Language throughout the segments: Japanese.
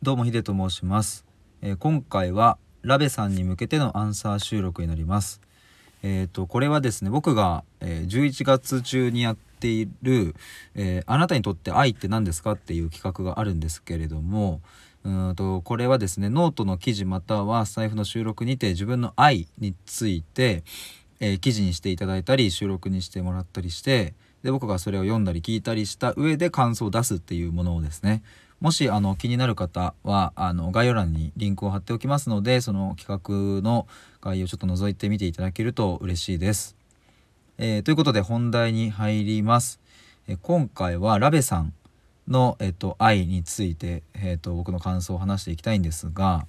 どうもヒデと申します、えー今回はラベさんに向けてのアンサー収録になりますえっ、とこれはですね僕が、えー11月中にやっている、えあなたにとって愛って何ですか?」っていう企画があるんですけれどもうんとこれはですねノートの記事またはスタイフの収録にて自分の愛について、え記事にしていただいたり収録にしてもらったりしてで僕がそれを読んだり聞いたりした上で感想を出すっていうものをですねもしあの気になる方はあの概要欄にリンクを貼っておきますのでその企画の概要をちょっと覗いてみていただけると嬉しいです。えーということで本題に入ります。えー今回はラベさんの、えっと愛について、えっと僕の感想を話していきたいんですが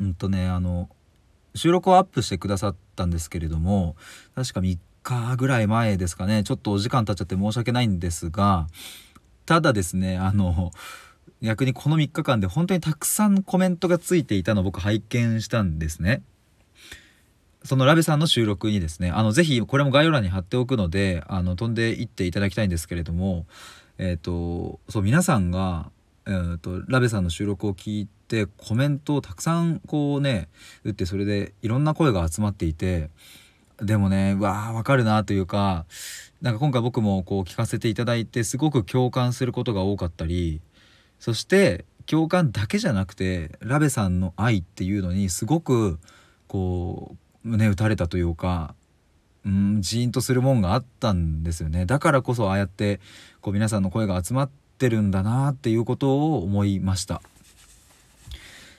うんとねあの収録をアップしてくださったんですけれども確か3日ぐらい前ですかねちょっとお時間経っちゃって申し訳ないんですがただですねあの逆にこの3日間で本当にたくさんコメントがついていたのを僕拝見したんですね。そのラベさんの収録にですねあのぜひこれも概要欄に貼っておくのであの飛んでいっていただきたいんですけれどもえっ、とそう皆さんが、えー、とラベさんの収録を聞いてコメントをたくさんこうね打ってそれでいろんな声が集まっていてでもねわあわかるなというかなんか今回僕もこう聞かせていただいてすごく共感することが多かったりそして共感だけじゃなくてラベさんの愛っていうのにすごくこう胸打たれたというかうんジーンとするもんがあったんですよね。だからこそああやってこう皆さんの声が集まってるんだなっていうことを思いました。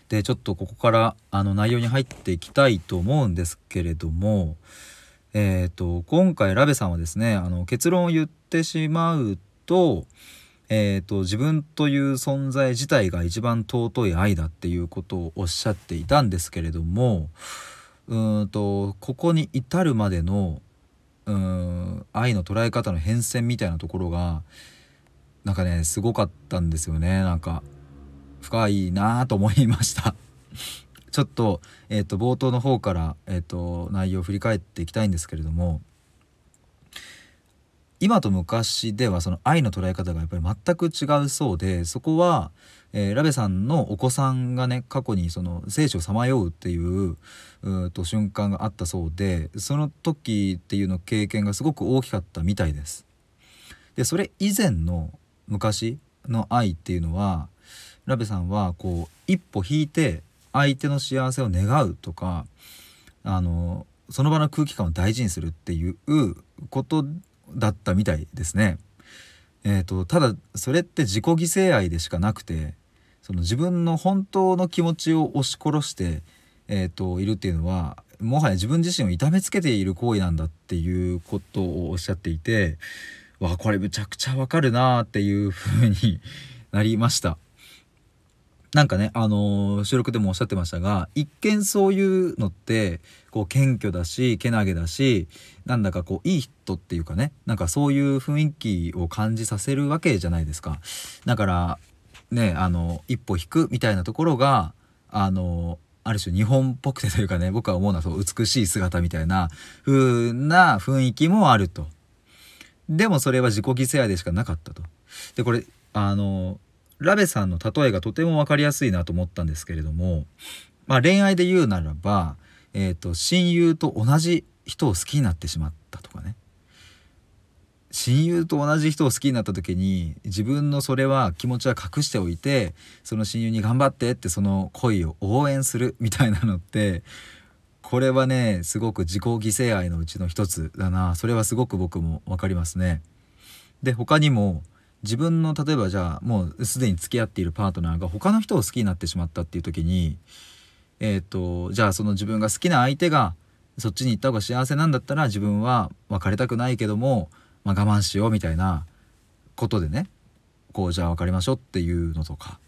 でちょっとここからあの内容に入っていきたいと思うんですけれどもえー、と今回ラベさんはですねあの結論を言ってしまうと,、えー、と自分という存在自体が一番尊い愛だっていうことをおっしゃっていたんですけれどもうんとここに至るまでのうん愛の捉え方の変遷みたいなところがなんかねすごかったんですよね。なんか深いなぁと思いました。ちょっと,、えー、と冒頭の方から、えー、と内容を振り返っていきたいんですけれども今と昔ではその愛の捉え方がやっぱり全く違うそうでそこは、えーラベさんのお子さんがね過去にその生死をさまようっていううと瞬間があったそうでその時っていうの経験がすごく大きかったみたいです。でそれ以前の昔の愛っていうのはラベさんはこう一歩引いて相手の幸せを願うとかあのその場の空気感を大事にするっていうことだったみたいですね。えー、とただそれって自己犠牲愛でしかなくてその自分の本当の気持ちを押し殺して、えー、といるっていうのはもはや自分自身を痛めつけている行為なんだっていうことをおっしゃっていてわあこれむちゃくちゃわかるなーっていう風になりました。なんかね、あのー収録でもおっしゃってましたが一見そういうのってこう謙虚だしけなげだしなんだかこういい人っていうかねなんかそういう雰囲気を感じさせるわけじゃないですか。だからねあの一歩引くみたいなところがあのある種日本っぽくてというかね僕は思うのはそう美しい姿みたいな風な雰囲気もあると。でもそれは自己犠牲でしかなかったと。でこれあのラベさんの例えがとても分かりやすいなと思ったんですけれども、まあ、恋愛で言うならば、えー、と親友と同じ人を好きになってしまったとかね親友と同じ人を好きになった時に自分のそれは気持ちは隠しておいてその親友に頑張ってってその恋を応援するみたいなのってこれはねすごく自己犠牲愛のうちの一つだなそれはすごく僕も分かりますね。で他にも自分の例えばじゃあもうすでに付き合っているパートナーが他の人を好きになってしまったっていう時にえっ、とじゃあその自分が好きな相手がそっちに行った方が幸せなんだったら自分は別れたくないけども、まあ、我慢しようみたいなことでねこうじゃあ別れましょうっていうのとか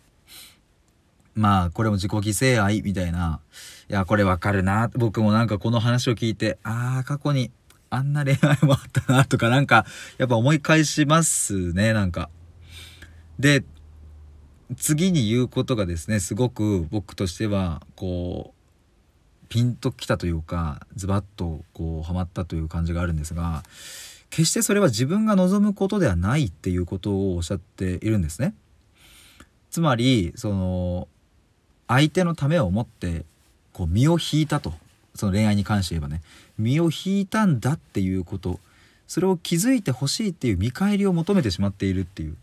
まあこれも自己犠牲愛みたいないやこれわかるな僕もなんかこの話を聞いてああ過去にあんな恋愛もあったなとかなんかやっぱ思い返しますねなんか。で次に言うことがですねすごく僕としてはこうピンときたというかズバッとこうはまったという感じがあるんですが決してそれは自分が望むことではないっていうことをおっしゃっているんですね。つまりその相手のためを思ってこう身を引いたと。その恋愛に関して言えばね。身を引いたんだっていうこと。それを気づいてほしいっていう見返りを求めてしまっているっていう。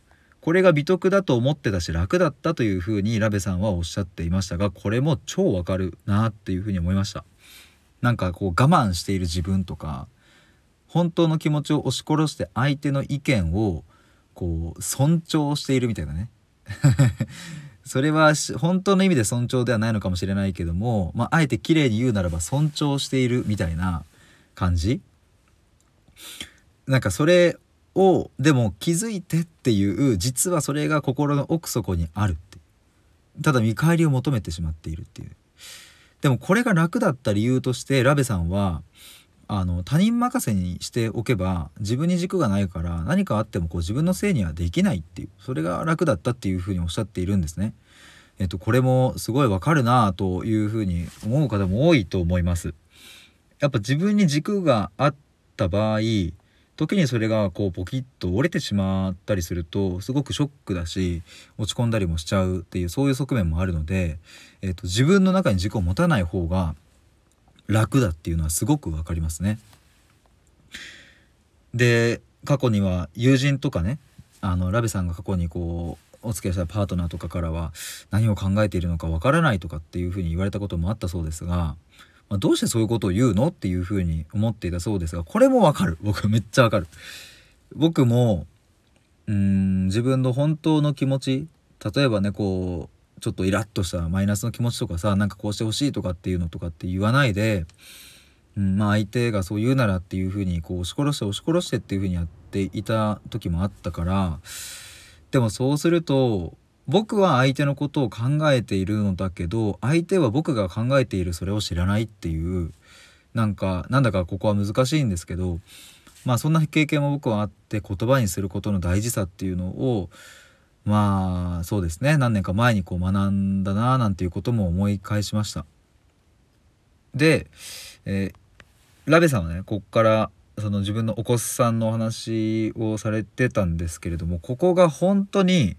これが美徳だと思ってたし楽だったというふうにラベさんはおっしゃっていましたがこれも超わかるなっていうふうに思いました。なんかこう我慢している自分とか本当の気持ちを押し殺して相手の意見をこう尊重しているみたいなね。それは本当の意味で尊重ではないのかもしれないけども、まあ、あえて綺麗に言うならば尊重しているみたいな感じ。なんかそれをでも気づいてっていう実はそれが心の奥底にあるってただ見返りを求めてしまっているっていうでもこれが楽だった理由としてラベさんはあの他人任せにしておけば自分に軸がないから何かあってもこう自分のせいにはできないっていうそれが楽だったっていうふうにおっしゃっているんですね。えっと、これもすごいわかるなというふうに思う方も多いと思います。やっぱ自分に軸があった場合時にそれがこうポキッと折れてしまったりするとすごくショックだし落ち込んだりもしちゃうっていうそういう側面もあるので、えっと、自分の中に軸を持たない方が楽だっていうのはすごく分かりますね。で過去には友人とかねあのラベさんが過去にこうお付き合いしたパートナーとかからは何を考えているのかわからないとかっていうふうに言われたこともあったそうですが、まあ、どうしてそういうことを言うの？っていうふうに思っていたそうですがこれもわかる僕めっちゃわかる。僕もうん自分の本当の気持ち例えばねこうちょっとイラッとしたマイナスの気持ちとかさなんかこうしてほしいとかっていうのとかって言わないで、うん、まあ相手がそう言うならっていうふうにこう押し殺して押し殺してっていうふうにやっていた時もあったからでもそうすると僕は相手のことを考えているのだけど相手は僕が考えているそれを知らないっていうなんかなんだかここは難しいんですけどまあそんな経験も僕はあって言葉にすることの大事さっていうのをまあそうですね。何年か前にこう学んだななんていうことも思い返しました。で、えー、ラベさんはねこっからその自分のお子さんのお話をされてたんですけれどもここが本当に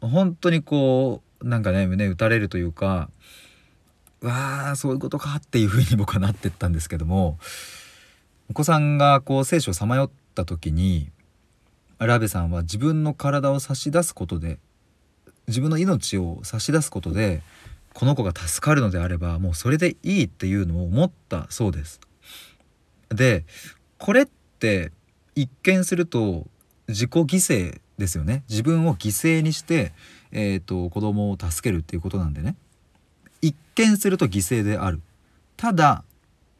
本当にこうなんかね胸打たれるというかわあそういうことかっていうふうに僕はなってったんですけどもお子さんがこう聖書をさまよった時にラベさんは自分の体を差し出すことで自分の命を差し出すことでこの子が助かるのであればもうそれでいいっていうのを思ったそうです。でこれって一見すると自己犠牲ですよね。自分を犠牲にして、えーと、子供を助けるっていうことなんでね。一見すると犠牲である。ただ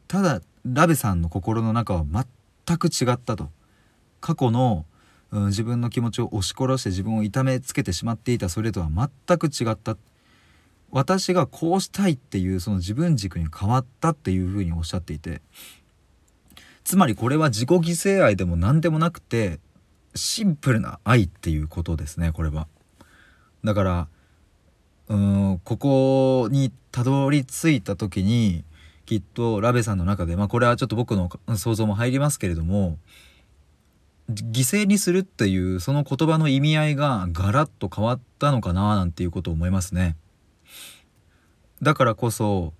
ただラベさんの心の中は全く違ったと。過去のうん、自分の気持ちを押し殺して自分を痛めつけてしまっていたそれとは全く違った。私がこうしたいっていうその自分軸に変わったっていうふうにおっしゃっていて。つまりこれは自己犠牲愛でも何でもなくてシンプルな愛っていうことですねこれは。だからうんここにたどり着いた時にきっとラベさんの中でまあこれはちょっと僕の想像も入りますけれども犠牲にするっていうその言葉の意味合いがガラッと変わったのかななんていうことを思いますね。だからこそ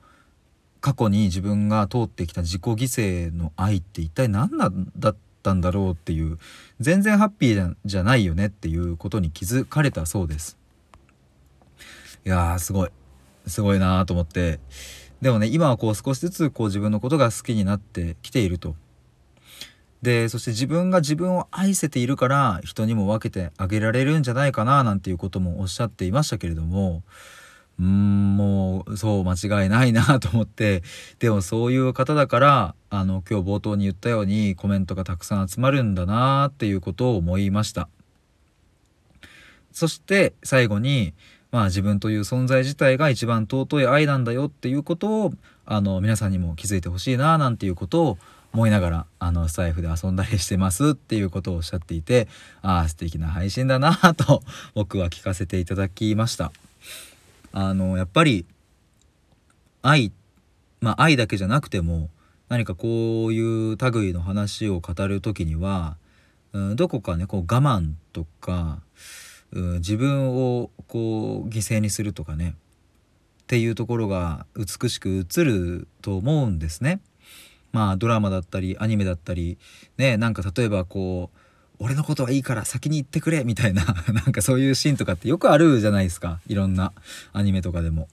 過去に自分が通ってきた自己犠牲の愛って一体何なんだったんだろうっていう全然ハッピーじゃないよねっていうことに気づかれたそうです。いやーすごい。すごいなーと思って。でもね今はこう少しずつこう自分のことが好きになってきていると。でそして自分が自分を愛せているから人にも分けてあげられるんじゃないかななんていうこともおっしゃっていましたけれどもうーんもうそう間違いないなと思って。でもそういう方だからあの今日冒頭に言ったようにコメントがたくさん集まるんだなっていうことを思いました。そして最後にまあ自分という存在自体が一番尊い愛なんだよっていうことをあの皆さんにも気づいてほしいななんていうことを思いながらあのスタイフで遊んだりしてますっていうことをおっしゃっていてああ素敵な配信だなと僕は聞かせていただきました。あのやっぱり愛まあ愛だけじゃなくても何かこういう類の話を語る時には、うん、どこかねこう我慢とか自分をこう犠牲にするとかねっていうところが美しく映ると思うんですね。まあドラマだったりアニメだったりねなんか例えばこう俺のことはいいから先に行ってくれみたいな なんかそういうシーンとかってよくあるじゃないですかいろんなアニメとかでも。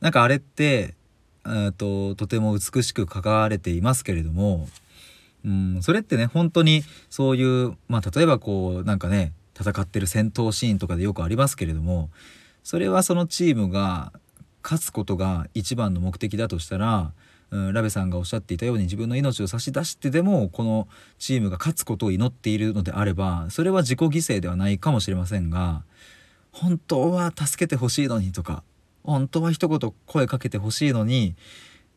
なんかあれってととても美しく書かれていますけれども、うん、それってね本当にそういうまあ例えばこうなんかね戦ってる戦闘シーンとかでよくありますけれどもそれはそのチームが勝つことが一番の目的だとしたら、うん、ラベさんがおっしゃっていたように自分の命を差し出してでもこのチームが勝つことを祈っているのであればそれは自己犠牲ではないかもしれませんが本当は助けてほしいのにとか本当は一言声かけてほしいのに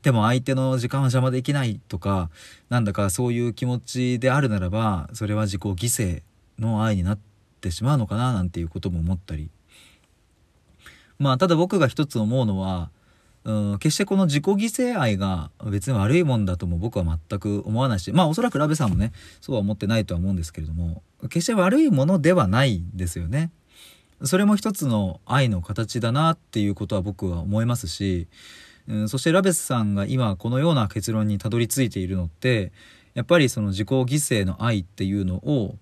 でも相手の時間は邪魔できないとかなんだかそういう気持ちであるならばそれは自己犠牲の愛になってしまうのかななんていうことも思ったり。まあただ僕が一つ思うのはうん決してこの自己犠牲愛が別に悪いもんだとも僕は全く思わないしまあおそらくラベさんもねそうは思ってないとは思うんですけれども決して悪いものではないですよね。それも一つの愛の形だなっていうことは僕は思いますし、うん、そしてラベスさんが今このような結論にたどり着いているのってやっぱりその自己犠牲の愛っていうのを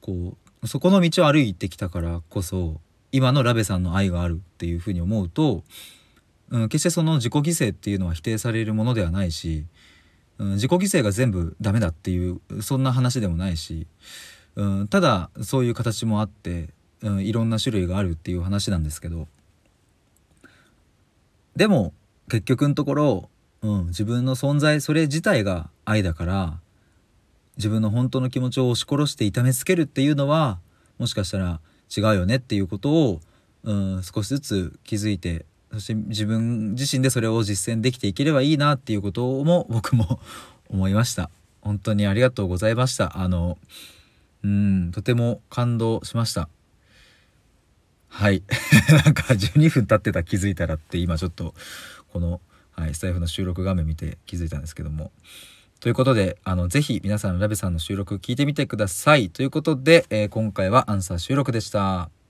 こうそこの道を歩いてきたからこそ今のラベさんの愛があるっていうふうに思うと、うん、決してその自己犠牲っていうのは否定されるものではないし、うん、自己犠牲が全部ダメだっていうそんな話でもないし、うん、ただそういう形もあってうん、いろんな種類があるっていう話なんですけど。でも結局のところ、うん、自分の存在それ自体が愛だから自分の本当の気持ちを押し殺して痛めつけるっていうのはもしかしたら違うよねっていうことを、うん、少しずつ気づいてそして自分自身でそれを実践できていければいいなっていうことも 僕も思いました。本当にありがとうございました。あのうんとても感動しました。はい。なんか12分経ってた気づいたらって今ちょっとこの、はい、スタイフの収録画面見て気づいたんですけども。ということであのぜひ皆さんラベさんの収録聞いてみてください。ということで、えー、今回はアンサー収録でした。